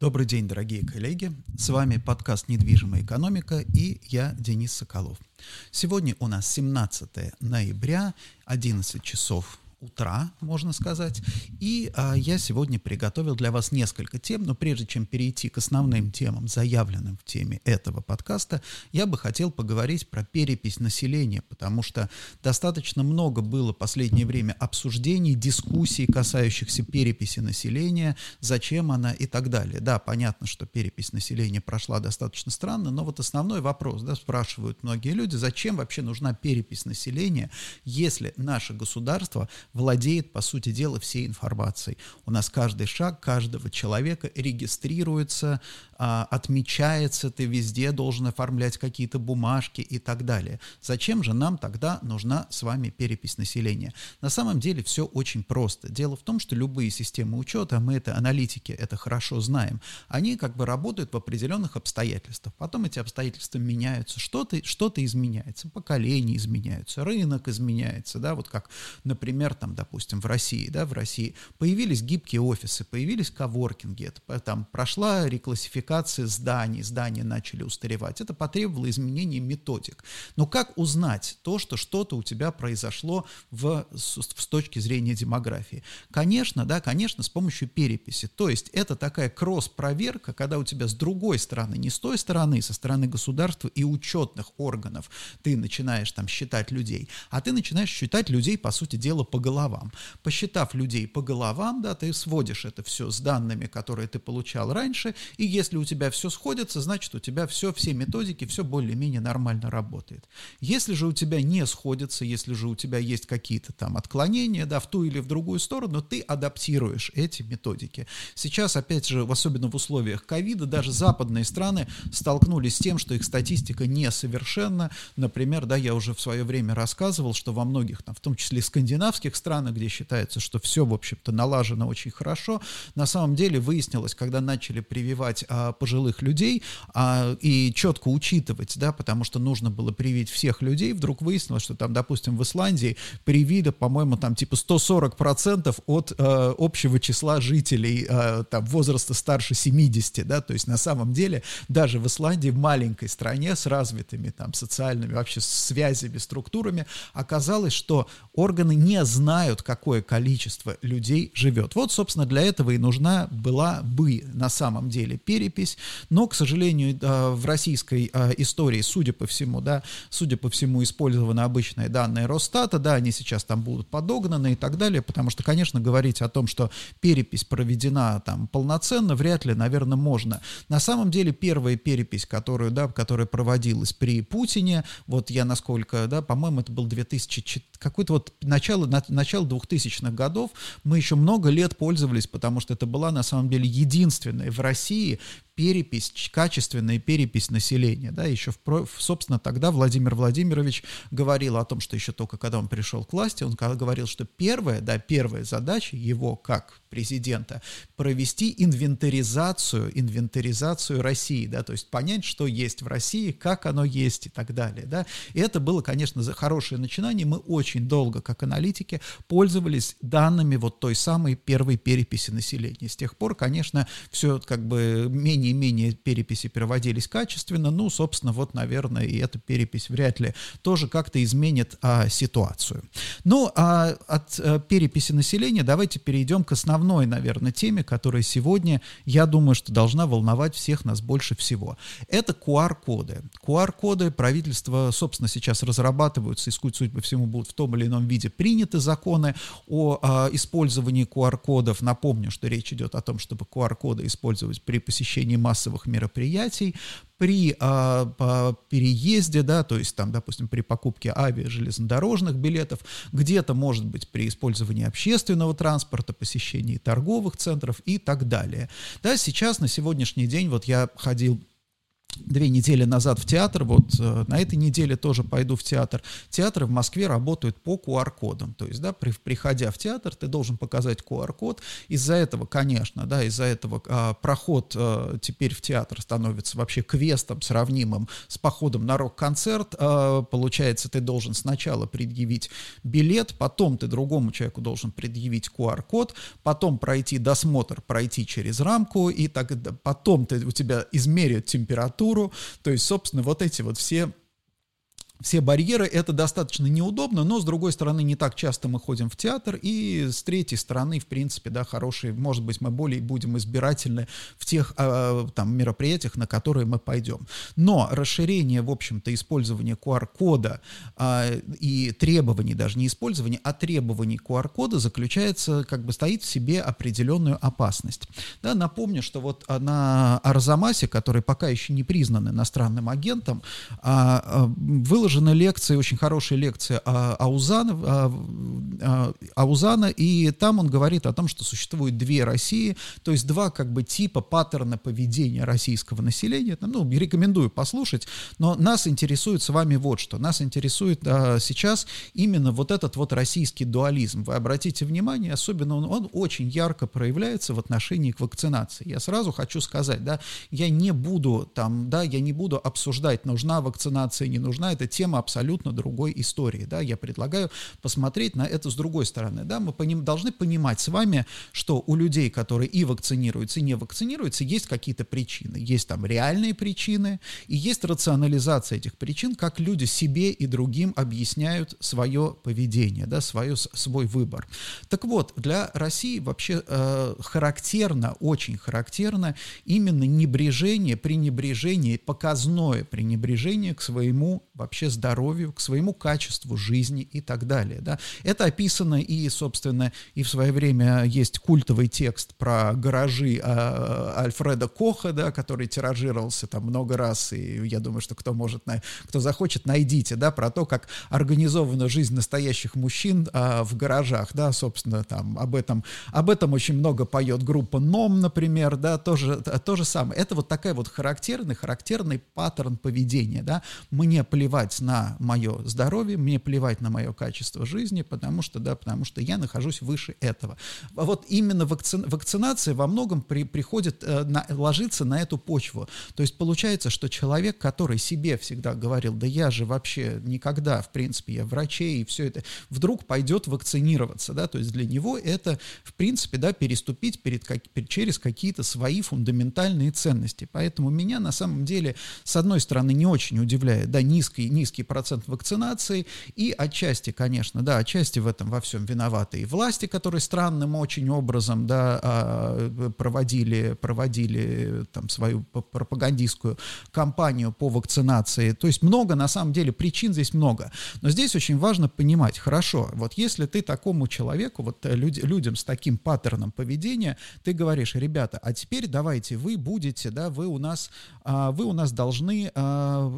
Добрый день, дорогие коллеги. С вами подкаст «Недвижимая экономика» и я, Денис Соколов. Сегодня у нас 17 ноября, 11 часов утра, можно сказать. И а, я сегодня приготовил для вас несколько тем, но прежде чем перейти к основным темам, заявленным в теме этого подкаста, я бы хотел поговорить про перепись населения, потому что достаточно много было в последнее время обсуждений, дискуссий, касающихся переписи населения, зачем она и так далее. Да, понятно, что перепись населения прошла достаточно странно, но вот основной вопрос, да, спрашивают многие люди, зачем вообще нужна перепись населения, если наше государство владеет, по сути дела, всей информацией. У нас каждый шаг каждого человека регистрируется, отмечается, ты везде должен оформлять какие-то бумажки и так далее. Зачем же нам тогда нужна с вами перепись населения? На самом деле все очень просто. Дело в том, что любые системы учета, мы это аналитики, это хорошо знаем, они как бы работают в определенных обстоятельствах. Потом эти обстоятельства меняются, что-то что изменяется, поколения изменяются, рынок изменяется, да, вот как, например, там, допустим, в России, да, в России появились гибкие офисы, появились коворкинги, это, там прошла реклассификация зданий, здания начали устаревать, это потребовало изменения методик. Но как узнать то, что что-то у тебя произошло в, с, с точки зрения демографии? Конечно, да, конечно, с помощью переписи. То есть это такая кросс-проверка, когда у тебя с другой стороны, не с той стороны, со стороны государства и учетных органов ты начинаешь там считать людей, а ты начинаешь считать людей, по сути дела, по головам. Посчитав людей по головам, да, ты сводишь это все с данными, которые ты получал раньше, и если у тебя все сходится, значит, у тебя все, все методики, все более-менее нормально работает. Если же у тебя не сходится, если же у тебя есть какие-то там отклонения, да, в ту или в другую сторону, ты адаптируешь эти методики. Сейчас, опять же, особенно в условиях ковида, даже западные страны столкнулись с тем, что их статистика несовершенна. Например, да, я уже в свое время рассказывал, что во многих, там, в том числе скандинавских странах, где считается, что все, в общем-то, налажено очень хорошо, на самом деле выяснилось, когда начали прививать а, пожилых людей а, и четко учитывать, да, потому что нужно было привить всех людей, вдруг выяснилось, что там, допустим, в Исландии привили, по-моему, там типа 140% от а, общего числа жителей а, там возраста старше 70, да, то есть на самом деле даже в Исландии, в маленькой стране с развитыми там социальными вообще связями, структурами, оказалось, что органы не знают, какое количество людей живет. Вот, собственно, для этого и нужна была бы на самом деле перепись, но, к сожалению, в российской а, истории, судя по всему, да, судя по всему, использованы обычные данные Росстата, да, они сейчас там будут подогнаны и так далее, потому что, конечно, говорить о том, что перепись проведена там полноценно, вряд ли, наверное, можно. На самом деле, первая перепись, которую, да, которая проводилась при Путине, вот я насколько, да, по-моему, это был 2004, какой-то вот начало, начала 2000-х годов мы еще много лет пользовались, потому что это была на самом деле единственная в России перепись, качественная перепись населения. Да, еще, в, собственно, тогда Владимир Владимирович говорил о том, что еще только когда он пришел к власти, он говорил, что первая, да, первая задача его как президента провести инвентаризацию, инвентаризацию России, да, то есть понять, что есть в России, как оно есть и так далее, да. И это было, конечно, за хорошее начинание. Мы очень долго, как аналитики, пользовались данными вот той самой первой переписи населения. С тех пор, конечно, все как бы менее и менее переписи проводились качественно, ну, собственно, вот, наверное, и эта перепись вряд ли тоже как-то изменит а, ситуацию. Ну, а от а, переписи населения давайте перейдем к основной, наверное, теме, которая сегодня, я думаю, что должна волновать всех нас больше всего. Это QR-коды. QR-коды правительство, собственно, сейчас разрабатываются, и, судя по всему, будут в том или ином виде приняты законы о а, использовании QR-кодов. Напомню, что речь идет о том, чтобы QR-коды использовать при посещении массовых мероприятий, при а, переезде, да, то есть там, допустим, при покупке авиа, железнодорожных билетов, где-то, может быть, при использовании общественного транспорта, посещении торговых центров и так далее. Да, сейчас, на сегодняшний день, вот я ходил две недели назад в театр, вот э, на этой неделе тоже пойду в театр. Театры в Москве работают по QR-кодам, то есть, да, при, приходя в театр, ты должен показать QR-код. Из-за этого, конечно, да, из-за этого а, проход а, теперь в театр становится вообще квестом, сравнимым с походом на рок-концерт. А, получается, ты должен сначала предъявить билет, потом ты другому человеку должен предъявить QR-код, потом пройти досмотр, пройти через рамку, и так потом ты, у тебя измерят температуру, температуру. То есть, собственно, вот эти вот все все барьеры, это достаточно неудобно, но, с другой стороны, не так часто мы ходим в театр, и с третьей стороны, в принципе, да, хорошие, может быть, мы более будем избирательны в тех э, там мероприятиях, на которые мы пойдем. Но расширение, в общем-то, использования QR-кода э, и требований, даже не использования, а требований QR-кода заключается, как бы стоит в себе определенную опасность. Да, напомню, что вот на Арзамасе, который пока еще не признан иностранным агентом, э, выложен выложены лекции, очень хорошие лекции Аузана, Аузана, и там он говорит о том, что существует две России, то есть два как бы типа паттерна поведения российского населения. Ну, рекомендую послушать, но нас интересует с вами вот что. Нас интересует а, сейчас именно вот этот вот российский дуализм. Вы обратите внимание, особенно он, он очень ярко проявляется в отношении к вакцинации. Я сразу хочу сказать, да, я не буду там, да, я не буду обсуждать, нужна вакцинация, не нужна, это тема абсолютно другой истории, да, я предлагаю посмотреть на это с другой стороны, да, мы поним, должны понимать с вами, что у людей, которые и вакцинируются, и не вакцинируются, есть какие-то причины, есть там реальные причины, и есть рационализация этих причин, как люди себе и другим объясняют свое поведение, да, свое, свой выбор. Так вот, для России вообще э, характерно, очень характерно именно небрежение, пренебрежение, показное пренебрежение к своему вообще здоровью, к своему качеству жизни и так далее. Да. Это описано и, собственно, и в свое время есть культовый текст про гаражи а, Альфреда Коха, да, который тиражировался там много раз, и я думаю, что кто может, кто захочет, найдите, да, про то, как организована жизнь настоящих мужчин а, в гаражах, да, собственно, там об этом, об этом очень много поет группа НОМ, например, да, тоже, то же самое. Это вот такая вот характерный, характерный паттерн поведения, да, мне плевать на мое здоровье, мне плевать на мое качество жизни, потому что, да, потому что я нахожусь выше этого. А вот именно вакци... вакцинация во многом при... приходит, э, на... ложится на эту почву. То есть получается, что человек, который себе всегда говорил, да я же вообще никогда, в принципе, я врачей и все это, вдруг пойдет вакцинироваться, да, то есть для него это, в принципе, да, переступить перед, как... через какие-то свои фундаментальные ценности. Поэтому меня на самом деле, с одной стороны, не очень удивляет, да, низкий, низкий процент вакцинации, и отчасти, конечно, да, отчасти в этом во всем виноваты и власти, которые странным очень образом, да, а, проводили, проводили там свою пропагандистскую кампанию по вакцинации. То есть много, на самом деле, причин здесь много. Но здесь очень важно понимать, хорошо, вот если ты такому человеку, вот люд, людям с таким паттерном поведения, ты говоришь, ребята, а теперь давайте вы будете, да, вы у нас, а, вы у нас должны, а,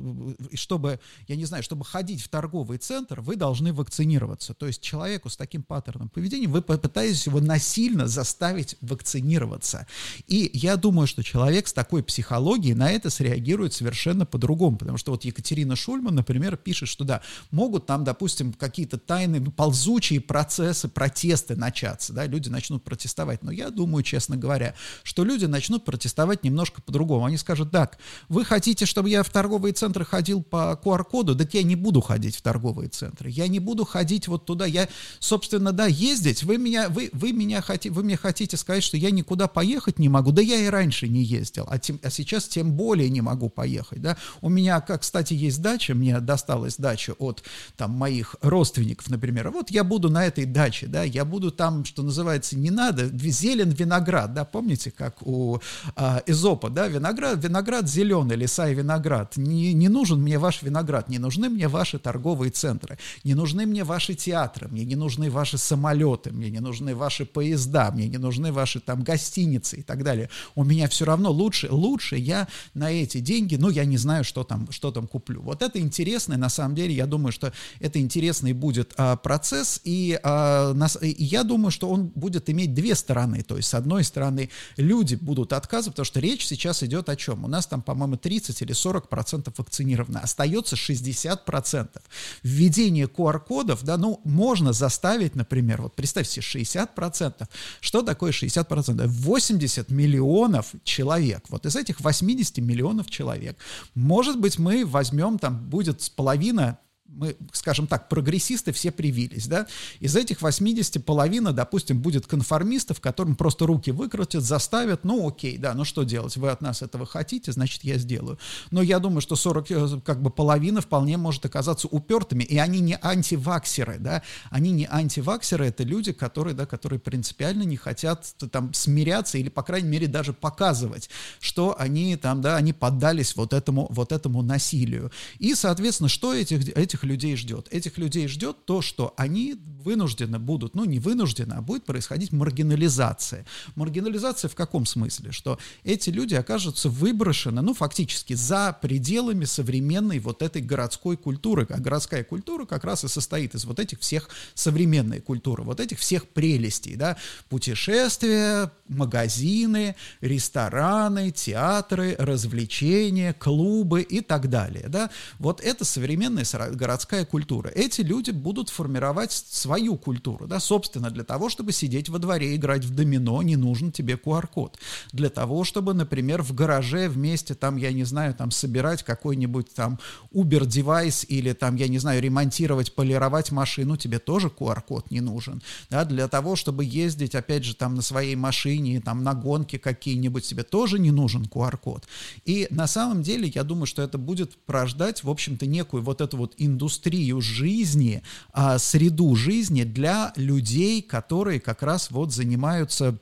чтобы я не знаю, чтобы ходить в торговый центр, вы должны вакцинироваться. То есть человеку с таким паттерном поведения вы попытаетесь его насильно заставить вакцинироваться. И я думаю, что человек с такой психологией на это среагирует совершенно по-другому, потому что вот Екатерина Шульман, например, пишет, что да, могут там, допустим, какие-то тайные, ну, ползучие процессы, протесты начаться, да, люди начнут протестовать. Но я думаю, честно говоря, что люди начнут протестовать немножко по-другому. Они скажут, так, вы хотите, чтобы я в торговые центры ходил по QR QR-коду, так я не буду ходить в торговые центры, я не буду ходить вот туда, я, собственно, да, ездить, вы меня, вы, вы меня хотите, вы мне хотите сказать, что я никуда поехать не могу, да я и раньше не ездил, а, тем, а сейчас тем более не могу поехать, да, у меня, как, кстати, есть дача, мне досталась дача от, там, моих родственников, например, вот я буду на этой даче, да, я буду там, что называется, не надо, зелен виноград, да, помните, как у а, Эзопа, да, виноград, виноград зеленый, леса и виноград, не, не нужен мне ваш виноград, не нужны мне ваши торговые центры, не нужны мне ваши театры, мне не нужны ваши самолеты, мне не нужны ваши поезда, мне не нужны ваши там гостиницы и так далее. У меня все равно лучше, лучше я на эти деньги, ну, я не знаю, что там, что там куплю. Вот это интересно, на самом деле, я думаю, что это интересный будет а, процесс, и, а, нас, и я думаю, что он будет иметь две стороны. То есть, с одной стороны, люди будут отказывать, потому что речь сейчас идет о чем? У нас там, по-моему, 30 или 40 процентов вакцинировано, остается 60 процентов. Введение QR-кодов, да, ну, можно заставить, например, вот представьте себе, 60 процентов. Что такое 60 процентов? 80 миллионов человек. Вот из этих 80 миллионов человек, может быть, мы возьмем, там будет половина мы, скажем так, прогрессисты все привились, да, из этих 80 половина, допустим, будет конформистов, которым просто руки выкрутят, заставят, ну окей, да, ну что делать, вы от нас этого хотите, значит, я сделаю. Но я думаю, что 40, э, как бы половина вполне может оказаться упертыми, и они не антиваксеры, да, они не антиваксеры, это люди, которые, да, которые принципиально не хотят там смиряться или, по крайней мере, даже показывать, что они там, да, они поддались вот этому, вот этому насилию. И, соответственно, что этих, этих этих людей ждет? Этих людей ждет то, что они вынуждены будут, ну не вынуждены, а будет происходить маргинализация. Маргинализация в каком смысле? Что эти люди окажутся выброшены, ну фактически за пределами современной вот этой городской культуры. А городская культура как раз и состоит из вот этих всех современной культуры, вот этих всех прелестей, да, путешествия, магазины, рестораны, театры, развлечения, клубы и так далее, да. Вот это современная городская культура. Эти люди будут формировать свою культуру, да, собственно, для того, чтобы сидеть во дворе, играть в домино, не нужен тебе QR-код. Для того, чтобы, например, в гараже вместе, там, я не знаю, там, собирать какой-нибудь там Uber-девайс или там, я не знаю, ремонтировать, полировать машину, тебе тоже QR-код не нужен, да, для того, чтобы ездить, опять же, там, на своей машине, там, на гонки какие-нибудь, тебе тоже не нужен QR-код. И на самом деле, я думаю, что это будет порождать, в общем-то, некую вот эту вот индустрию, индустрию жизни, а, среду жизни для людей, которые как раз вот занимаются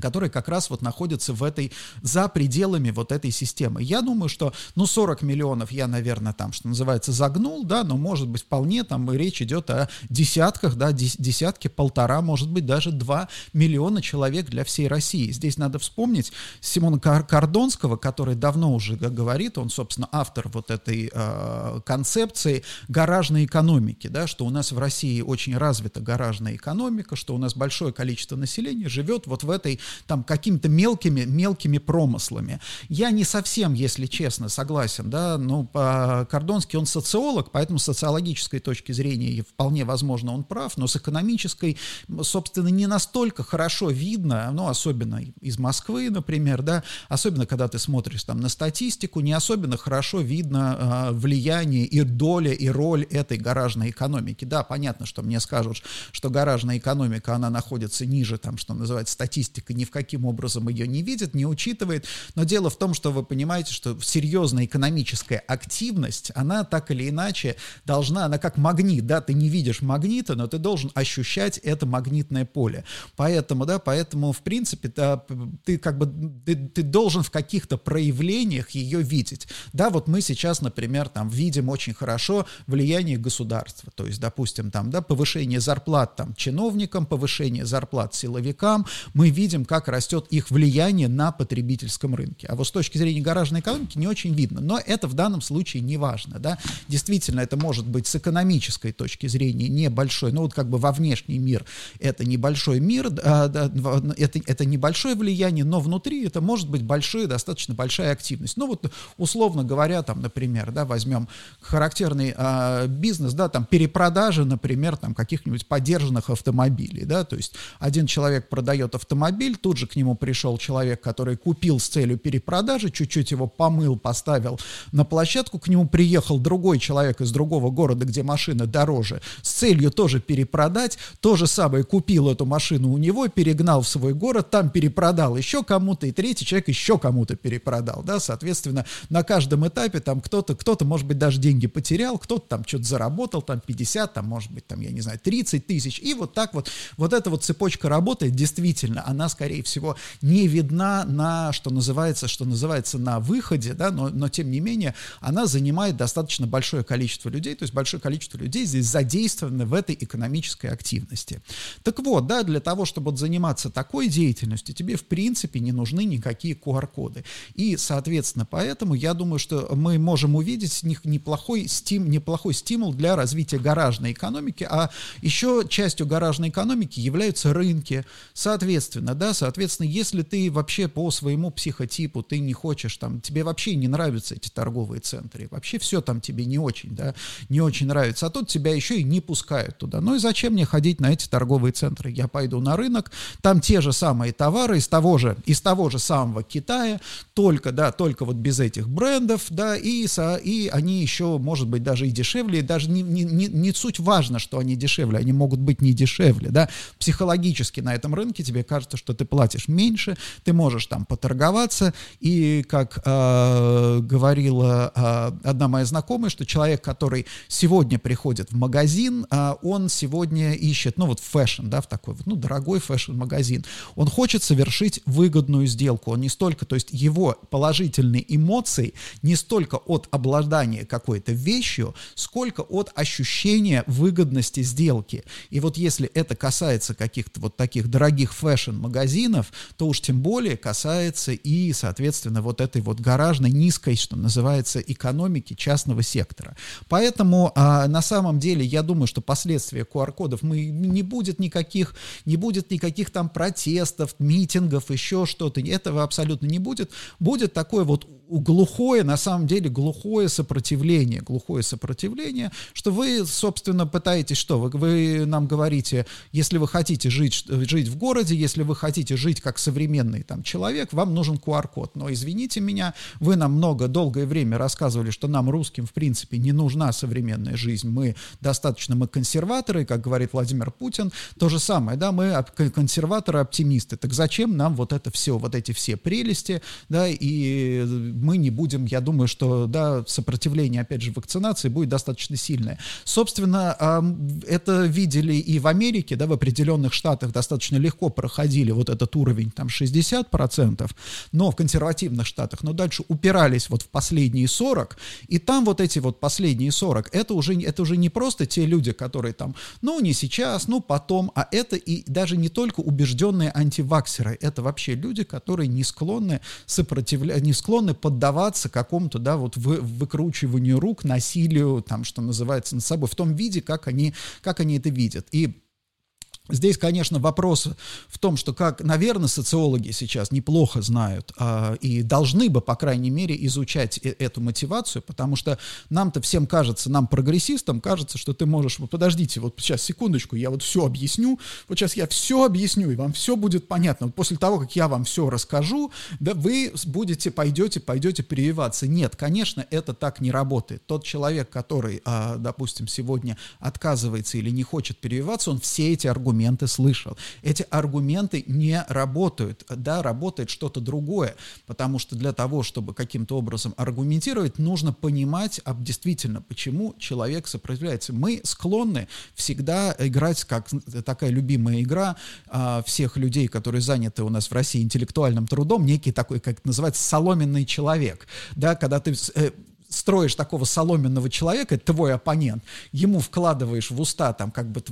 которые как раз вот находятся в этой, за пределами вот этой системы. Я думаю, что, ну, 40 миллионов я, наверное, там, что называется, загнул, да, но, может быть, вполне там речь идет о десятках, да, десятки, полтора, может быть, даже 2 миллиона человек для всей России. Здесь надо вспомнить Симона Кордонского, который давно уже говорит, он, собственно, автор вот этой э, концепции гаражной экономики, да, что у нас в России очень развита гаражная экономика, что у нас большое количество населения живет вот в этой там какими-то мелкими, мелкими промыслами. Я не совсем, если честно, согласен, да, но Кордонский, он социолог, поэтому с социологической точки зрения вполне возможно он прав, но с экономической, собственно, не настолько хорошо видно, ну, особенно из Москвы, например, да, особенно когда ты смотришь там на статистику, не особенно хорошо видно э, влияние и доля, и роль этой гаражной экономики. Да, понятно, что мне скажут, что гаражная экономика, она находится ниже, там, что называется, статистика ни в каким образом ее не видит, не учитывает. Но дело в том, что вы понимаете, что серьезная экономическая активность, она так или иначе должна, она как магнит, да, ты не видишь магнита, но ты должен ощущать это магнитное поле. Поэтому, да, поэтому, в принципе, да, ты как бы, ты, ты должен в каких-то проявлениях ее видеть. Да, вот мы сейчас, например, там видим очень хорошо влияние государства, то есть, допустим, там, да, повышение зарплат там чиновникам, повышение зарплат силовикам, мы видим, как растет их влияние на потребительском рынке. А вот с точки зрения гаражной экономики не очень видно. Но это в данном случае не важно. Да? Действительно, это может быть с экономической точки зрения небольшой, ну вот как бы во внешний мир это небольшой мир, это, это небольшое влияние, но внутри это может быть большая, достаточно большая активность. Ну вот условно говоря, там, например, да, возьмем характерный э, бизнес, да, там перепродажи, например, там каких-нибудь поддержанных автомобилей, да, то есть один человек продает автомобиль, автомобиль, тут же к нему пришел человек, который купил с целью перепродажи, чуть-чуть его помыл, поставил на площадку, к нему приехал другой человек из другого города, где машина дороже, с целью тоже перепродать, то же самое купил эту машину у него, перегнал в свой город, там перепродал еще кому-то, и третий человек еще кому-то перепродал, да, соответственно, на каждом этапе там кто-то, кто-то, может быть, даже деньги потерял, кто-то там что-то заработал, там 50, там, может быть, там, я не знаю, 30 тысяч, и вот так вот, вот эта вот цепочка работает, действительно, она скорее всего, не видна на, что называется, что называется, на выходе, да, но, но тем не менее, она занимает достаточно большое количество людей, то есть большое количество людей здесь задействованы в этой экономической активности. Так вот, да, для того, чтобы заниматься такой деятельностью, тебе, в принципе, не нужны никакие QR-коды. И, соответственно, поэтому я думаю, что мы можем увидеть неплохой, стим, неплохой стимул для развития гаражной экономики, а еще частью гаражной экономики являются рынки. Соответственно, да, соответственно, если ты вообще по своему психотипу, ты не хочешь там, тебе вообще не нравятся эти торговые центры, вообще все там тебе не очень, да, не очень нравится, а тут тебя еще и не пускают туда. Ну и зачем мне ходить на эти торговые центры? Я пойду на рынок, там те же самые товары из того же, из того же самого Китая, только, да, только вот без этих брендов, да, и, и они еще, может быть, даже и дешевле, даже не, не, не, не суть важно, что они дешевле, они могут быть не дешевле, да, психологически на этом рынке тебе кажется, что ты платишь меньше, ты можешь там поторговаться, и как э, говорила э, одна моя знакомая, что человек, который сегодня приходит в магазин, э, он сегодня ищет, ну вот fashion, да, в такой вот, ну, дорогой fashion-магазин, он хочет совершить выгодную сделку, он не столько, то есть его положительные эмоции не столько от обладания какой-то вещью, сколько от ощущения выгодности сделки. И вот если это касается каких-то вот таких дорогих fashion-магазинов, то уж тем более касается и, соответственно, вот этой вот гаражной, низкой, что называется, экономики частного сектора. Поэтому а, на самом деле я думаю, что последствия QR-кодов мы не будет никаких, не будет никаких там протестов, митингов, еще что-то. Этого абсолютно не будет. Будет такое вот глухое, на самом деле глухое сопротивление, глухое сопротивление, что вы, собственно, пытаетесь что? Вы, вы нам говорите, если вы хотите жить, жить в городе, если вы хотите жить как современный там человек, вам нужен QR-код. Но извините меня, вы нам много, долгое время рассказывали, что нам, русским, в принципе, не нужна современная жизнь. Мы достаточно, мы консерваторы, как говорит Владимир Путин. То же самое, да, мы консерваторы-оптимисты. Так зачем нам вот это все, вот эти все прелести, да, и мы не будем, я думаю, что, да, сопротивление, опять же, вакцинации будет достаточно сильное. Собственно, это видели и в Америке, да, в определенных штатах достаточно легко проходили вот этот уровень, там, 60%, но в консервативных штатах, но дальше упирались вот в последние 40, и там вот эти вот последние 40, это уже, это уже не просто те люди, которые там, ну, не сейчас, ну, потом, а это и даже не только убежденные антиваксеры, это вообще люди, которые не склонны сопротивлять, не склонны поддаваться какому-то, да, вот вы, выкручиванию рук, насилию, там, что называется, над собой, в том виде, как они, как они это видят. И Здесь, конечно, вопрос в том, что, как, наверное, социологи сейчас неплохо знают а, и должны бы, по крайней мере, изучать э эту мотивацию, потому что нам-то всем кажется, нам, прогрессистам, кажется, что ты можешь, вот подождите, вот сейчас, секундочку, я вот все объясню, вот сейчас я все объясню, и вам все будет понятно. Вот после того, как я вам все расскажу, да, вы будете, пойдете, пойдете прививаться. Нет, конечно, это так не работает. Тот человек, который, а, допустим, сегодня отказывается или не хочет прививаться, он все эти аргументы аргументы слышал. Эти аргументы не работают, да, работает что-то другое, потому что для того, чтобы каким-то образом аргументировать, нужно понимать а действительно, почему человек сопротивляется. Мы склонны всегда играть, как такая любимая игра а, всех людей, которые заняты у нас в России интеллектуальным трудом, некий такой, как это называется, соломенный человек, да, когда ты э, строишь такого соломенного человека, твой оппонент, ему вкладываешь в уста там как бы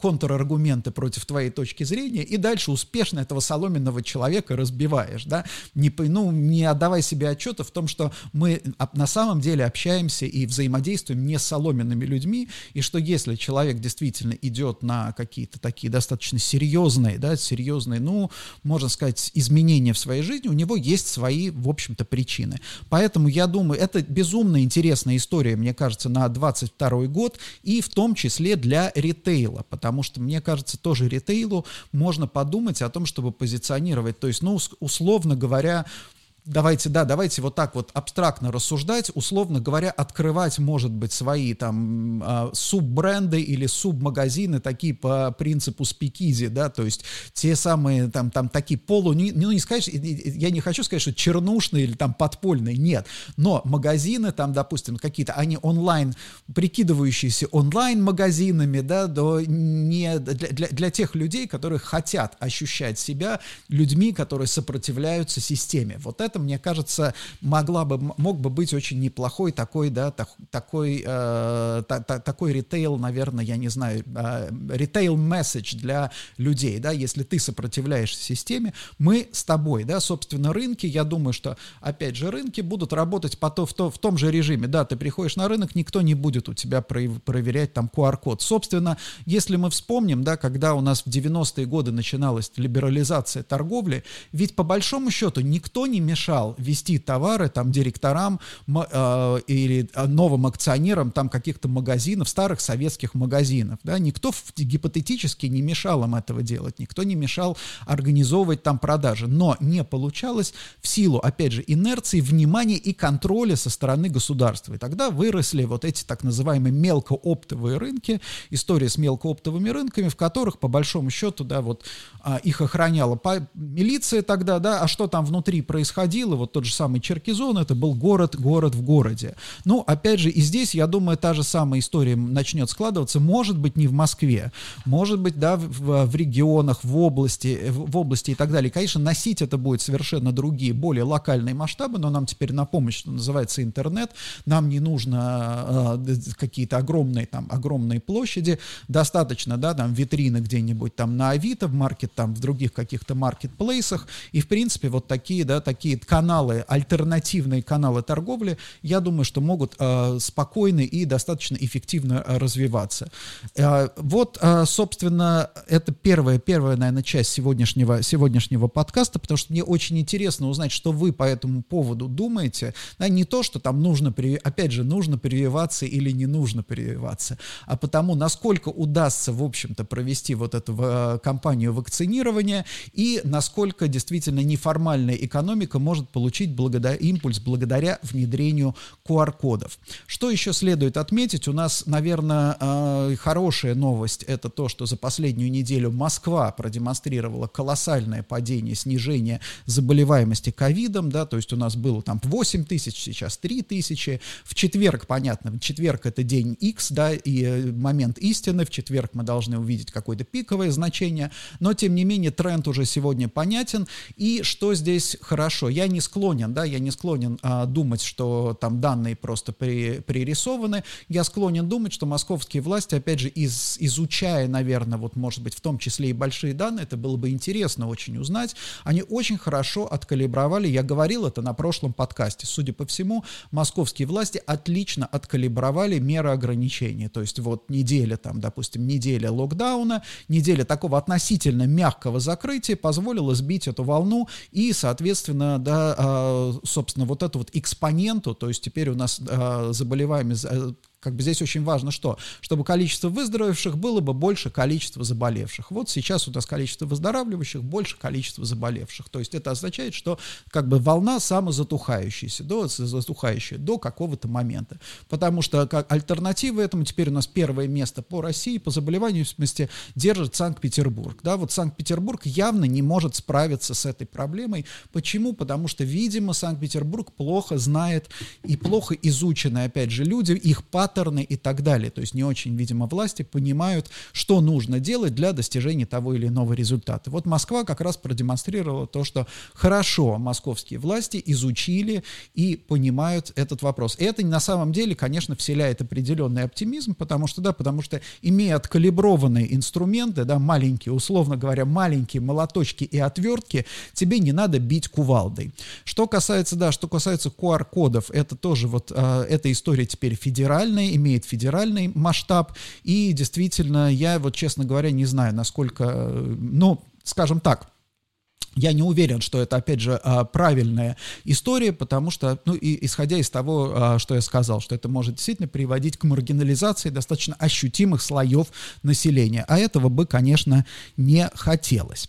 контраргументы против твоей точки зрения, и дальше успешно этого соломенного человека разбиваешь, да, не, ну, не отдавай себе отчета в том, что мы на самом деле общаемся и взаимодействуем не с соломенными людьми, и что если человек действительно идет на какие-то такие достаточно серьезные, да, серьезные, ну, можно сказать, изменения в своей жизни, у него есть свои, в общем-то, причины. Поэтому я думаю, это без безумно интересная история, мне кажется, на 22 год, и в том числе для ритейла, потому что, мне кажется, тоже ритейлу можно подумать о том, чтобы позиционировать, то есть, ну, условно говоря, давайте, да, давайте вот так вот абстрактно рассуждать, условно говоря, открывать, может быть, свои там э, суббренды или субмагазины, такие по принципу спикизи, да, то есть те самые там, там такие полу, ну, не сказать, я не хочу сказать, что чернушные или там подпольные, нет, но магазины там, допустим, какие-то, они онлайн, прикидывающиеся онлайн-магазинами, да, до, не, для, для, для тех людей, которые хотят ощущать себя людьми, которые сопротивляются системе. Вот это мне кажется, могла бы, мог бы быть очень неплохой такой, да, так, такой, э, та, та, такой ритейл, наверное, я не знаю, э, ритейл-месседж для людей, да, если ты сопротивляешься системе, мы с тобой, да, собственно, рынки, я думаю, что, опять же, рынки будут работать по то, в, то, в том же режиме, да, ты приходишь на рынок, никто не будет у тебя проверять там QR-код. Собственно, если мы вспомним, да, когда у нас в 90-е годы начиналась либерализация торговли, ведь по большому счету никто не мешал мешал вести товары там директорам э, или а, новым акционерам там каких-то магазинов, старых советских магазинов. Да? Никто гипотетически не мешал им этого делать, никто не мешал организовывать там продажи. Но не получалось в силу, опять же, инерции, внимания и контроля со стороны государства. И тогда выросли вот эти так называемые мелкооптовые рынки, история с мелкооптовыми рынками, в которых, по большому счету, да, вот а, их охраняла милиция тогда, да, а что там внутри происходило, происходило, вот тот же самый Черкизон, это был город, город в городе. Ну, опять же, и здесь, я думаю, та же самая история начнет складываться, может быть, не в Москве, может быть, да, в, в регионах, в области, в области и так далее. Конечно, носить это будет совершенно другие, более локальные масштабы, но нам теперь на помощь, что называется, интернет, нам не нужно э, какие-то огромные, там, огромные площади, достаточно, да, там, витрины где-нибудь там на Авито, в маркет, там, в других каких-то маркетплейсах, и, в принципе, вот такие, да, такие каналы, альтернативные каналы торговли, я думаю, что могут э, спокойно и достаточно эффективно э, развиваться. Э, вот, э, собственно, это первая, первая, наверное, часть сегодняшнего, сегодняшнего подкаста, потому что мне очень интересно узнать, что вы по этому поводу думаете. Да, не то, что там нужно, опять же, нужно прививаться или не нужно прививаться, а потому, насколько удастся, в общем-то, провести вот эту э, кампанию вакцинирования и насколько действительно неформальная экономика может получить благодаря, импульс благодаря внедрению QR-кодов. Что еще следует отметить? У нас, наверное, э, хорошая новость – это то, что за последнюю неделю Москва продемонстрировала колоссальное падение, снижение заболеваемости ковидом, да, то есть у нас было там 8 тысяч, сейчас 3 тысячи. В четверг, понятно, в четверг это день X, да, и э, момент истины, в четверг мы должны увидеть какое-то пиковое значение, но тем не менее тренд уже сегодня понятен, и что здесь хорошо? Я не склонен, да, я не склонен а, думать, что там данные просто при, пририсованы. Я склонен думать, что московские власти, опять же, из, изучая, наверное, вот, может быть, в том числе и большие данные, это было бы интересно очень узнать, они очень хорошо откалибровали, я говорил это на прошлом подкасте, судя по всему, московские власти отлично откалибровали меры ограничений, то есть вот неделя там, допустим, неделя локдауна, неделя такого относительно мягкого закрытия позволила сбить эту волну и, соответственно, да, а, собственно, вот эту вот экспоненту, то есть теперь у нас а, заболеваемость как бы здесь очень важно что? Чтобы количество выздоровевших было бы больше количества заболевших. Вот сейчас у нас количество выздоравливающих больше количества заболевших. То есть это означает, что как бы волна самозатухающаяся, до, затухающая до какого-то момента. Потому что как альтернатива этому теперь у нас первое место по России по заболеваемости держит Санкт-Петербург. Да, вот Санкт-Петербург явно не может справиться с этой проблемой. Почему? Потому что, видимо, Санкт-Петербург плохо знает и плохо изучены, опять же, люди, их паттерны паттерны и так далее. То есть не очень, видимо, власти понимают, что нужно делать для достижения того или иного результата. Вот Москва как раз продемонстрировала то, что хорошо московские власти изучили и понимают этот вопрос. И это на самом деле, конечно, вселяет определенный оптимизм, потому что, да, потому что имея откалиброванные инструменты, да, маленькие, условно говоря, маленькие молоточки и отвертки, тебе не надо бить кувалдой. Что касается, да, что касается QR-кодов, это тоже вот, э, эта история теперь федеральная, федеральный, имеет федеральный масштаб, и действительно, я вот, честно говоря, не знаю, насколько, ну, скажем так, я не уверен, что это, опять же, а, правильная история, потому что, ну, и, исходя из того, а, что я сказал, что это может действительно приводить к маргинализации достаточно ощутимых слоев населения, а этого бы, конечно, не хотелось.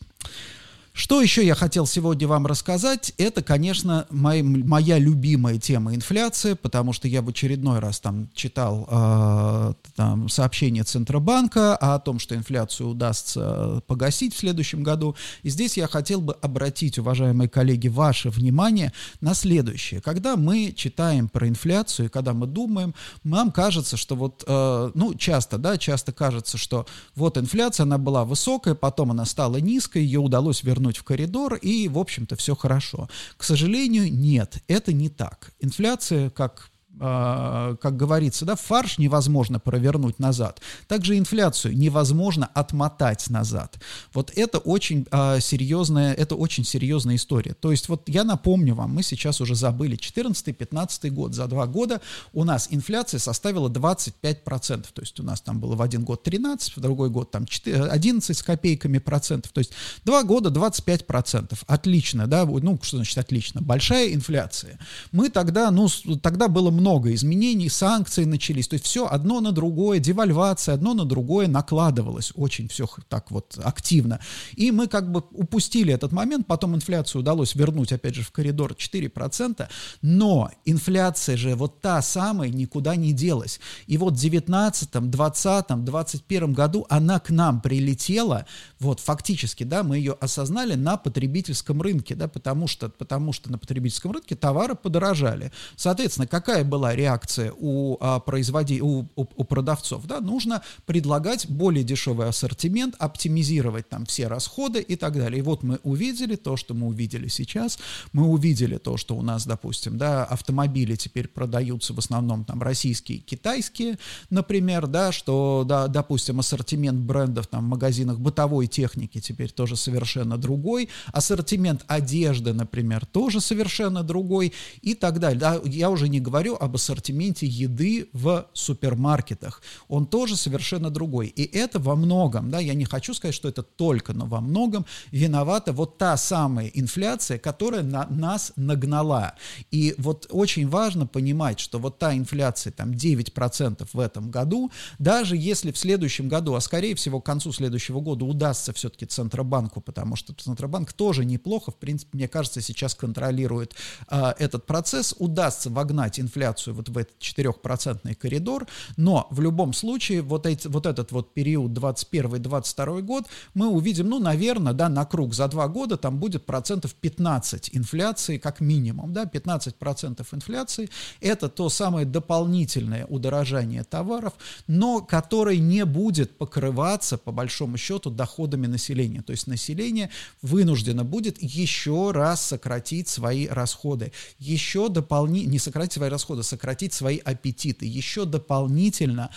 Что еще я хотел сегодня вам рассказать? Это, конечно, мой, моя любимая тема инфляция, потому что я в очередной раз там читал э, там, сообщение Центробанка о том, что инфляцию удастся погасить в следующем году. И здесь я хотел бы обратить, уважаемые коллеги, ваше внимание на следующее. Когда мы читаем про инфляцию, когда мы думаем, нам кажется, что вот, э, ну, часто, да, часто кажется, что вот инфляция, она была высокая, потом она стала низкой, ее удалось вернуть в коридор, и, в общем-то, все хорошо. К сожалению, нет, это не так. Инфляция, как как говорится, да, фарш невозможно провернуть назад. Также инфляцию невозможно отмотать назад. Вот это очень а, серьезная, это очень серьезная история. То есть вот я напомню вам, мы сейчас уже забыли, 14-15 год, за два года у нас инфляция составила 25%. То есть у нас там было в один год 13, в другой год там 4, 11 с копейками процентов. То есть два года 25%. Отлично, да, ну что значит отлично? Большая инфляция. Мы тогда, ну, тогда было много много изменений, санкции начались, то есть все одно на другое, девальвация, одно на другое накладывалось очень все так вот активно. И мы как бы упустили этот момент, потом инфляцию удалось вернуть опять же в коридор 4%, но инфляция же вот та самая никуда не делась. И вот в 19, 20, 21 году она к нам прилетела, вот фактически, да, мы ее осознали на потребительском рынке, да, потому что, потому что на потребительском рынке товары подорожали. Соответственно, какая была реакция у, а, производи, у, у, у продавцов, да, нужно предлагать более дешевый ассортимент, оптимизировать там все расходы и так далее. И вот мы увидели то, что мы увидели сейчас, мы увидели то, что у нас, допустим, да, автомобили теперь продаются в основном там российские, китайские, например, да, что, да, допустим, ассортимент брендов там в магазинах бытовой техники теперь тоже совершенно другой, ассортимент одежды, например, тоже совершенно другой и так далее. Да, я уже не говорю об ассортименте еды в супермаркетах. Он тоже совершенно другой. И это во многом, да, я не хочу сказать, что это только, но во многом виновата вот та самая инфляция, которая на нас нагнала. И вот очень важно понимать, что вот та инфляция, там 9% в этом году, даже если в следующем году, а скорее всего к концу следующего года удастся все-таки Центробанку, потому что Центробанк тоже неплохо, в принципе, мне кажется, сейчас контролирует а, этот процесс, удастся вогнать инфляцию инфляцию вот в этот 4% коридор, но в любом случае вот, эти, вот этот вот период 21-22 год мы увидим, ну, наверное, да, на круг за два года там будет процентов 15 инфляции как минимум, да, 15% инфляции, это то самое дополнительное удорожание товаров, но которое не будет покрываться, по большому счету, доходами населения, то есть население вынуждено будет еще раз сократить свои расходы, еще дополнительно, не сократить свои расходы, сократить свои аппетиты, еще дополнительно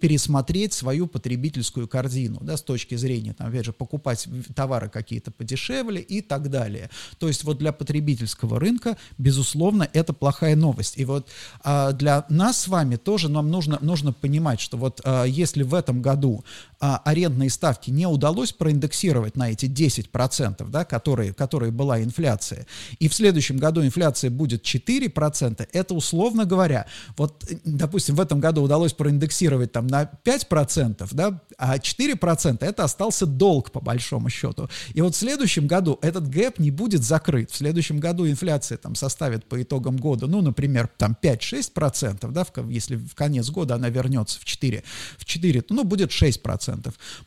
пересмотреть свою потребительскую корзину, да, с точки зрения, там, опять же, покупать товары какие-то подешевле и так далее. То есть вот для потребительского рынка, безусловно, это плохая новость. И вот а, для нас с вами тоже нам нужно, нужно понимать, что вот а, если в этом году а, арендные ставки не удалось проиндексировать на эти 10%, да, которые, которые была инфляция, и в следующем году инфляция будет 4%, это условно говоря, вот, допустим, в этом году удалось проиндексировать там на 5%, да, а 4% это остался долг по большому счету. И вот в следующем году этот гэп не будет закрыт. В следующем году инфляция там составит по итогам года, ну, например, там 5-6%, да, в, если в конец года она вернется в 4, в 4, ну, будет 6%.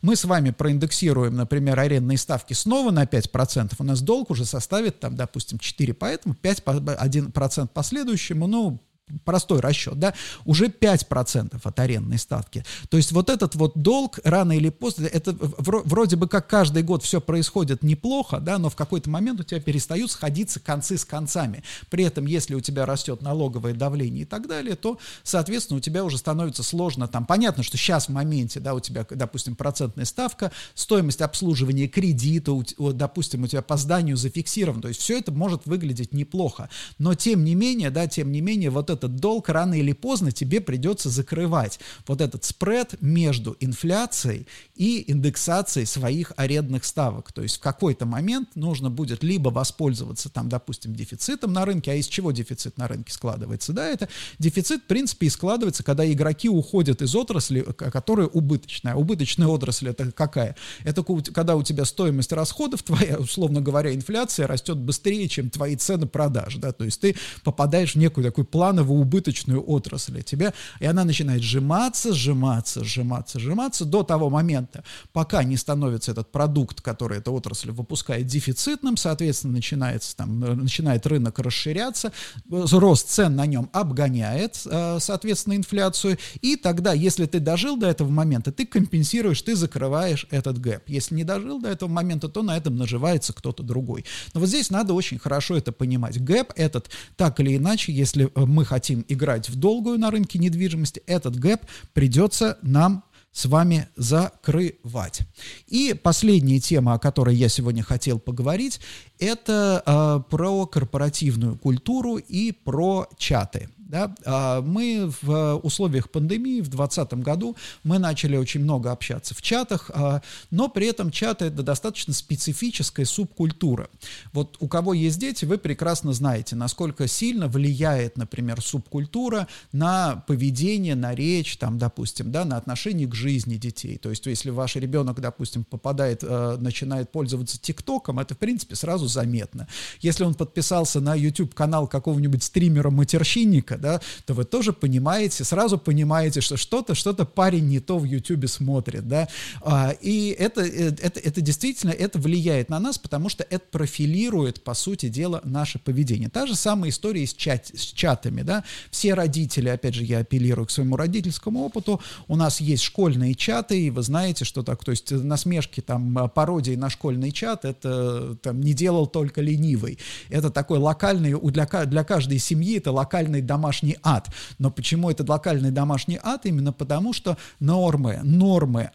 Мы с вами проиндексируем, например, арендные ставки снова на 5%, у нас долг уже составит там, допустим, 4, поэтому 5, 1% последующему, ну, простой расчет, да, уже 5% от арендной ставки. То есть вот этот вот долг рано или поздно, это вроде бы как каждый год все происходит неплохо, да, но в какой-то момент у тебя перестают сходиться концы с концами. При этом, если у тебя растет налоговое давление и так далее, то, соответственно, у тебя уже становится сложно там. Понятно, что сейчас в моменте, да, у тебя, допустим, процентная ставка, стоимость обслуживания кредита, допустим, у тебя по зданию зафиксирован, то есть все это может выглядеть неплохо. Но тем не менее, да, тем не менее, вот этот долг рано или поздно тебе придется закрывать. Вот этот спред между инфляцией и индексацией своих арендных ставок. То есть в какой-то момент нужно будет либо воспользоваться там, допустим, дефицитом на рынке, а из чего дефицит на рынке складывается? Да, это дефицит, в принципе, и складывается, когда игроки уходят из отрасли, которая убыточная. Убыточная отрасль это какая? Это когда у тебя стоимость расходов твоя, условно говоря, инфляция растет быстрее, чем твои цены продаж, да, то есть ты попадаешь в некую такую плановую убыточную отрасль тебя, и она начинает сжиматься, сжиматься, сжиматься, сжиматься до того момента, пока не становится этот продукт, который эта отрасль выпускает дефицитным, соответственно, начинается там, начинает рынок расширяться, рост цен на нем обгоняет, э, соответственно, инфляцию, и тогда, если ты дожил до этого момента, ты компенсируешь, ты закрываешь этот гэп. Если не дожил до этого момента, то на этом наживается кто-то другой. Но вот здесь надо очень хорошо это понимать. Гэп этот, так или иначе, если э, мы хотим играть в долгую на рынке недвижимости, этот гэп придется нам с вами закрывать. И последняя тема, о которой я сегодня хотел поговорить, это э, про корпоративную культуру и про чаты. Да? А, мы в условиях пандемии в 2020 году мы начали очень много общаться в чатах, а, но при этом чаты это достаточно специфическая субкультура. Вот у кого есть дети, вы прекрасно знаете, насколько сильно влияет, например, субкультура на поведение, на речь, там, допустим, да, на отношение к жизни детей. То есть, если ваш ребенок, допустим, попадает, а, начинает пользоваться ТикТоком, это, в принципе, сразу заметно. Если он подписался на YouTube-канал какого-нибудь стримера-матерщинника, да, то вы тоже понимаете, сразу понимаете, что что-то, что-то парень не то в YouTube смотрит, да, а, и это, э, это, это действительно, это влияет на нас, потому что это профилирует, по сути дела, наше поведение. Та же самая история с, чат, с чатами, да, все родители, опять же, я апеллирую к своему родительскому опыту, у нас есть школьные чаты, и вы знаете, что так, то есть насмешки, там, пародии на школьный чат, это там не делал только ленивый, это такой локальный, для, для каждой семьи это локальный домашний домашний ад. Но почему это локальный домашний ад? Именно потому, что нормы, нормы,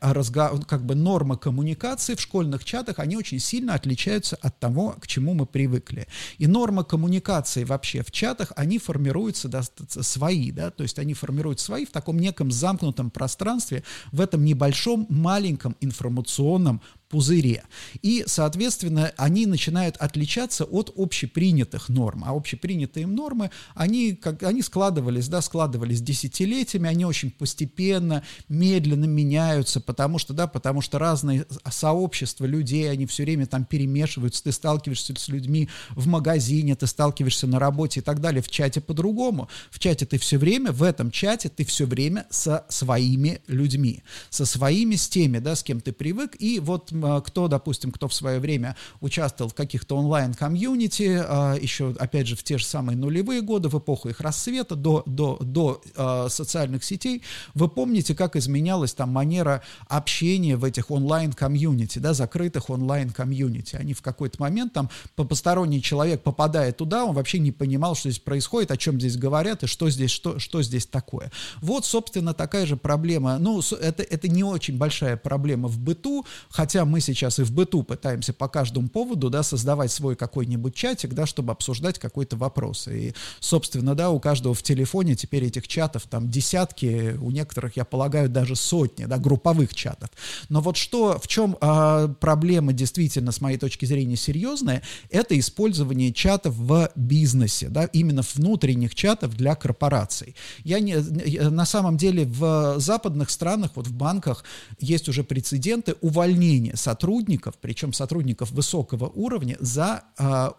как бы нормы коммуникации в школьных чатах, они очень сильно отличаются от того, к чему мы привыкли. И нормы коммуникации вообще в чатах, они формируются да, свои, да, то есть они формируют свои в таком неком замкнутом пространстве, в этом небольшом, маленьком информационном пузыре. И, соответственно, они начинают отличаться от общепринятых норм. А общепринятые нормы, они, как, они складывались, да, складывались десятилетиями, они очень постепенно, медленно меняются, потому что, да, потому что разные сообщества людей, они все время там перемешиваются, ты сталкиваешься с людьми в магазине, ты сталкиваешься на работе и так далее, в чате по-другому. В чате ты все время, в этом чате ты все время со своими людьми, со своими, с теми, да, с кем ты привык, и вот кто, допустим, кто в свое время участвовал в каких-то онлайн-комьюнити, а, еще, опять же, в те же самые нулевые годы, в эпоху их рассвета, до, до, до а, социальных сетей, вы помните, как изменялась там манера общения в этих онлайн-комьюнити, да, закрытых онлайн-комьюнити. Они в какой-то момент там, посторонний человек попадая туда, он вообще не понимал, что здесь происходит, о чем здесь говорят и что здесь, что, что здесь такое. Вот, собственно, такая же проблема, ну, это, это не очень большая проблема в быту, хотя мы сейчас и в быту пытаемся по каждому поводу, да, создавать свой какой-нибудь чатик, да, чтобы обсуждать какой-то вопрос. И, собственно, да, у каждого в телефоне теперь этих чатов там десятки, у некоторых, я полагаю, даже сотни, да, групповых чатов. Но вот что, в чем а, проблема действительно, с моей точки зрения, серьезная, это использование чатов в бизнесе, да, именно внутренних чатов для корпораций. Я не, на самом деле в западных странах, вот в банках есть уже прецеденты увольнения сотрудников, причем сотрудников высокого уровня, за э,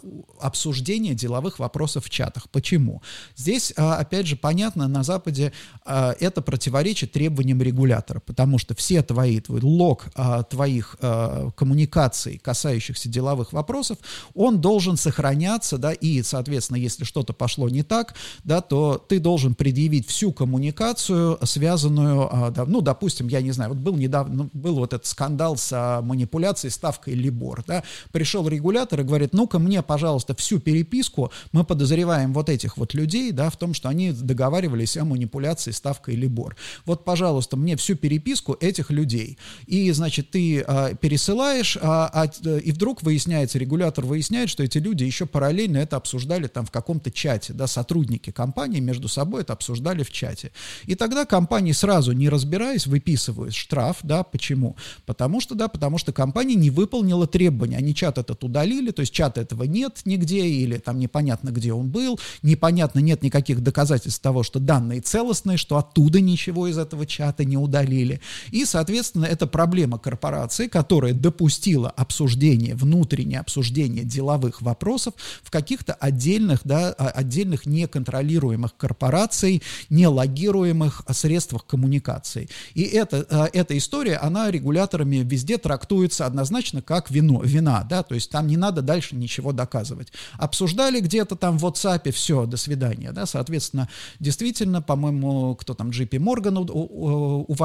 обсуждение деловых вопросов в чатах. Почему? Здесь, э, опять же, понятно, на Западе э, это противоречит требованиям регулятора, потому что все твои, твой лог э, твоих э, коммуникаций, касающихся деловых вопросов, он должен сохраняться, да, и, соответственно, если что-то пошло не так, да, то ты должен предъявить всю коммуникацию, связанную, э, да, ну, допустим, я не знаю, вот был недавно, ну, был вот этот скандал с манипуляции ставкой Либор, да, пришел регулятор и говорит, ну-ка мне, пожалуйста, всю переписку, мы подозреваем вот этих вот людей, да, в том, что они договаривались о манипуляции ставкой Либор. Вот, пожалуйста, мне всю переписку этих людей. И, значит, ты а, пересылаешь, а, а, и вдруг выясняется, регулятор выясняет, что эти люди еще параллельно это обсуждали там в каком-то чате, да, сотрудники компании между собой это обсуждали в чате. И тогда компании сразу, не разбираясь, выписывают штраф, да, почему? Потому что, да, потому что компания не выполнила требования, они чат этот удалили, то есть чата этого нет нигде, или там непонятно, где он был, непонятно, нет никаких доказательств того, что данные целостные, что оттуда ничего из этого чата не удалили. И, соответственно, это проблема корпорации, которая допустила обсуждение, внутреннее обсуждение деловых вопросов в каких-то отдельных, да, отдельных неконтролируемых корпораций, не логируемых средствах коммуникации. И это, а, эта история, она регуляторами везде трактуется однозначно как вино, вина, да, то есть там не надо дальше ничего доказывать. Обсуждали где-то там в WhatsApp, все, до свидания, да, соответственно, действительно, по-моему, кто там, JP Morgan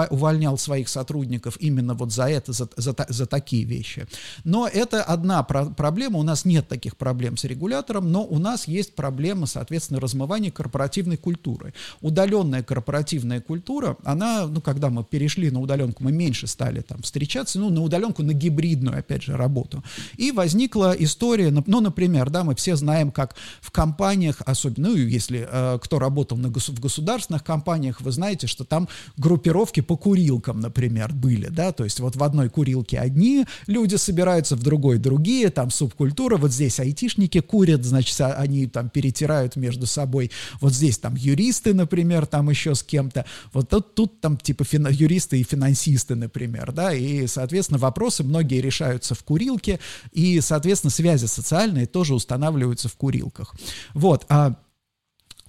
увольнял своих сотрудников именно вот за это, за, за, за такие вещи. Но это одна про проблема, у нас нет таких проблем с регулятором, но у нас есть проблема, соответственно, размывания корпоративной культуры. Удаленная корпоративная культура, она, ну, когда мы перешли на удаленку, мы меньше стали там встречаться, ну, на удаленку, на гибридную, опять же, работу. И возникла история, ну, например, да, мы все знаем, как в компаниях, особенно, ну, если э, кто работал на, в государственных компаниях, вы знаете, что там группировки по курилкам, например, были, да, то есть вот в одной курилке одни люди собираются, в другой другие, там субкультура, вот здесь айтишники курят, значит, они там перетирают между собой, вот здесь там юристы, например, там еще с кем-то, вот тут, тут там типа фин, юристы и финансисты, например, да, и, соответственно, вопросы многие решаются в курилке, и, соответственно, связи социальные тоже устанавливаются в курилках. Вот, а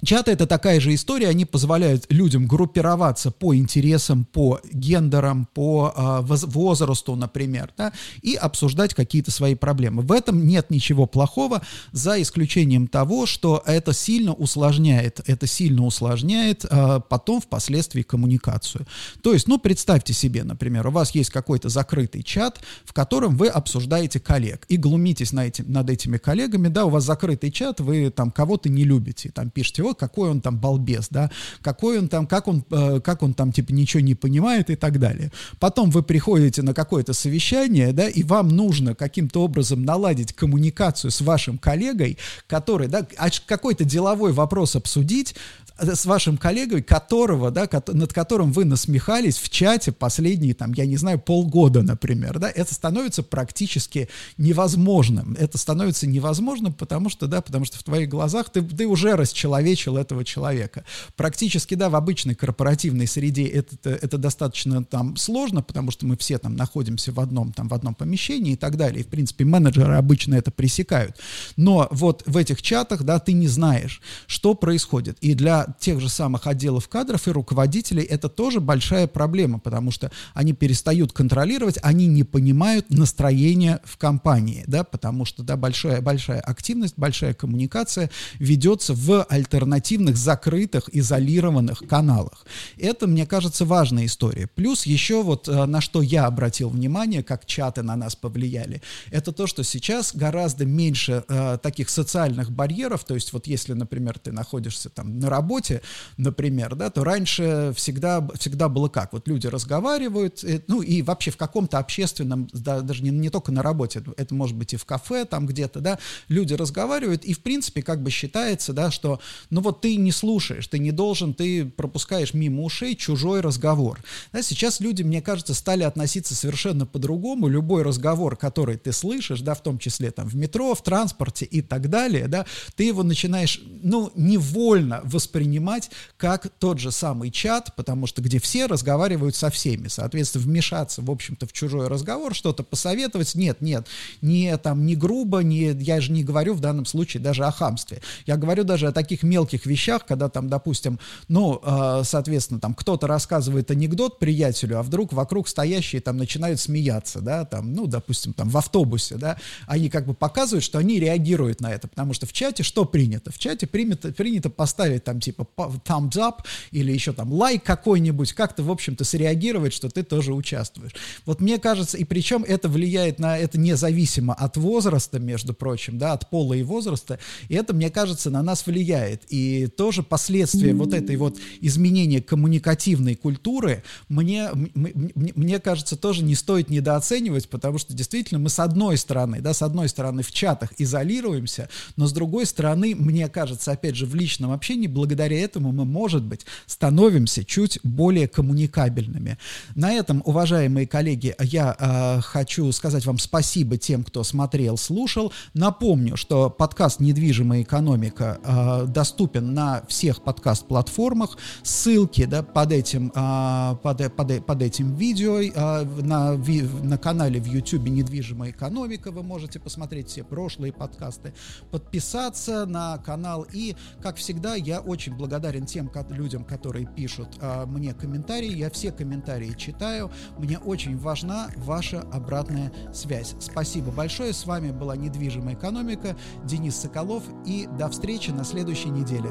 Чаты — это такая же история, они позволяют людям группироваться по интересам, по гендерам, по э, возрасту, например, да, и обсуждать какие-то свои проблемы. В этом нет ничего плохого, за исключением того, что это сильно усложняет, это сильно усложняет э, потом впоследствии коммуникацию. То есть, ну, представьте себе, например, у вас есть какой-то закрытый чат, в котором вы обсуждаете коллег и глумитесь на эти, над этими коллегами, да, у вас закрытый чат, вы там кого-то не любите, там пишете, о, какой он там балбес, да, какой он там, как он, э, как он там, типа, ничего не понимает и так далее. Потом вы приходите на какое-то совещание, да, и вам нужно каким-то образом наладить коммуникацию с вашим коллегой, который, да, а какой-то деловой вопрос обсудить, с вашим коллегой, которого, да, над которым вы насмехались в чате последние, там, я не знаю, полгода, например, да, это становится практически невозможным. Это становится невозможным, потому что, да, потому что в твоих глазах ты, ты уже расчеловечил этого человека. Практически, да, в обычной корпоративной среде это, это достаточно там сложно, потому что мы все там находимся в одном, там, в одном помещении и так далее. И, в принципе, менеджеры обычно это пресекают. Но вот в этих чатах, да, ты не знаешь, что происходит. И для тех же самых отделов кадров и руководителей это тоже большая проблема, потому что они перестают контролировать, они не понимают настроения в компании, да, потому что, да, большая, большая активность, большая коммуникация ведется в альтернативных, закрытых, изолированных каналах. Это, мне кажется, важная история. Плюс еще вот э, на что я обратил внимание, как чаты на нас повлияли, это то, что сейчас гораздо меньше э, таких социальных барьеров, то есть вот если, например, ты находишься там на работе, работе, например, да, то раньше всегда, всегда было как? Вот люди разговаривают, и, ну и вообще в каком-то общественном, да, даже не, не только на работе, это может быть и в кафе там где-то, да, люди разговаривают, и в принципе как бы считается, да, что ну вот ты не слушаешь, ты не должен, ты пропускаешь мимо ушей чужой разговор. Да, сейчас люди, мне кажется, стали относиться совершенно по-другому. Любой разговор, который ты слышишь, да, в том числе там в метро, в транспорте и так далее, да, ты его начинаешь, ну, невольно воспринимать воспринимать как тот же самый чат, потому что где все разговаривают со всеми. Соответственно, вмешаться, в общем-то, в чужой разговор, что-то посоветовать, нет, нет, не там, не грубо, не, я же не говорю в данном случае даже о хамстве. Я говорю даже о таких мел, мелких вещах, когда там, допустим, ну, э, соответственно, там кто-то рассказывает анекдот приятелю, а вдруг вокруг стоящие там начинают смеяться, да, там, ну, допустим, там в автобусе, да, они как бы показывают, что они реагируют на это, потому что в чате что принято? В чате принято, принято поставить там типа thumbs up или еще там лайк какой-нибудь, как-то, в общем-то, среагировать, что ты тоже участвуешь. Вот мне кажется, и причем это влияет на, это независимо от возраста, между прочим, да, от пола и возраста, и это, мне кажется, на нас влияет. И тоже последствия вот этой вот изменения коммуникативной культуры, мне, мне, мне кажется, тоже не стоит недооценивать, потому что действительно мы с одной стороны, да, с одной стороны в чатах изолируемся, но с другой стороны, мне кажется, опять же, в личном общении, благодаря этому мы, может быть, становимся чуть более коммуникабельными. На этом, уважаемые коллеги, я э, хочу сказать вам спасибо тем, кто смотрел, слушал. Напомню, что подкаст «Недвижимая экономика» э, доступен на всех подкаст-платформах. Ссылки да, под, этим, э, под, под, под этим видео э, на, ви, на канале в YouTube «Недвижимая экономика» вы можете посмотреть все прошлые подкасты, подписаться на канал. И, как всегда, я очень благодарен тем людям, которые пишут э, мне комментарии. Я все комментарии читаю. Мне очень важна ваша обратная связь. Спасибо большое. С вами была недвижимая экономика. Денис Соколов. И до встречи на следующей неделе.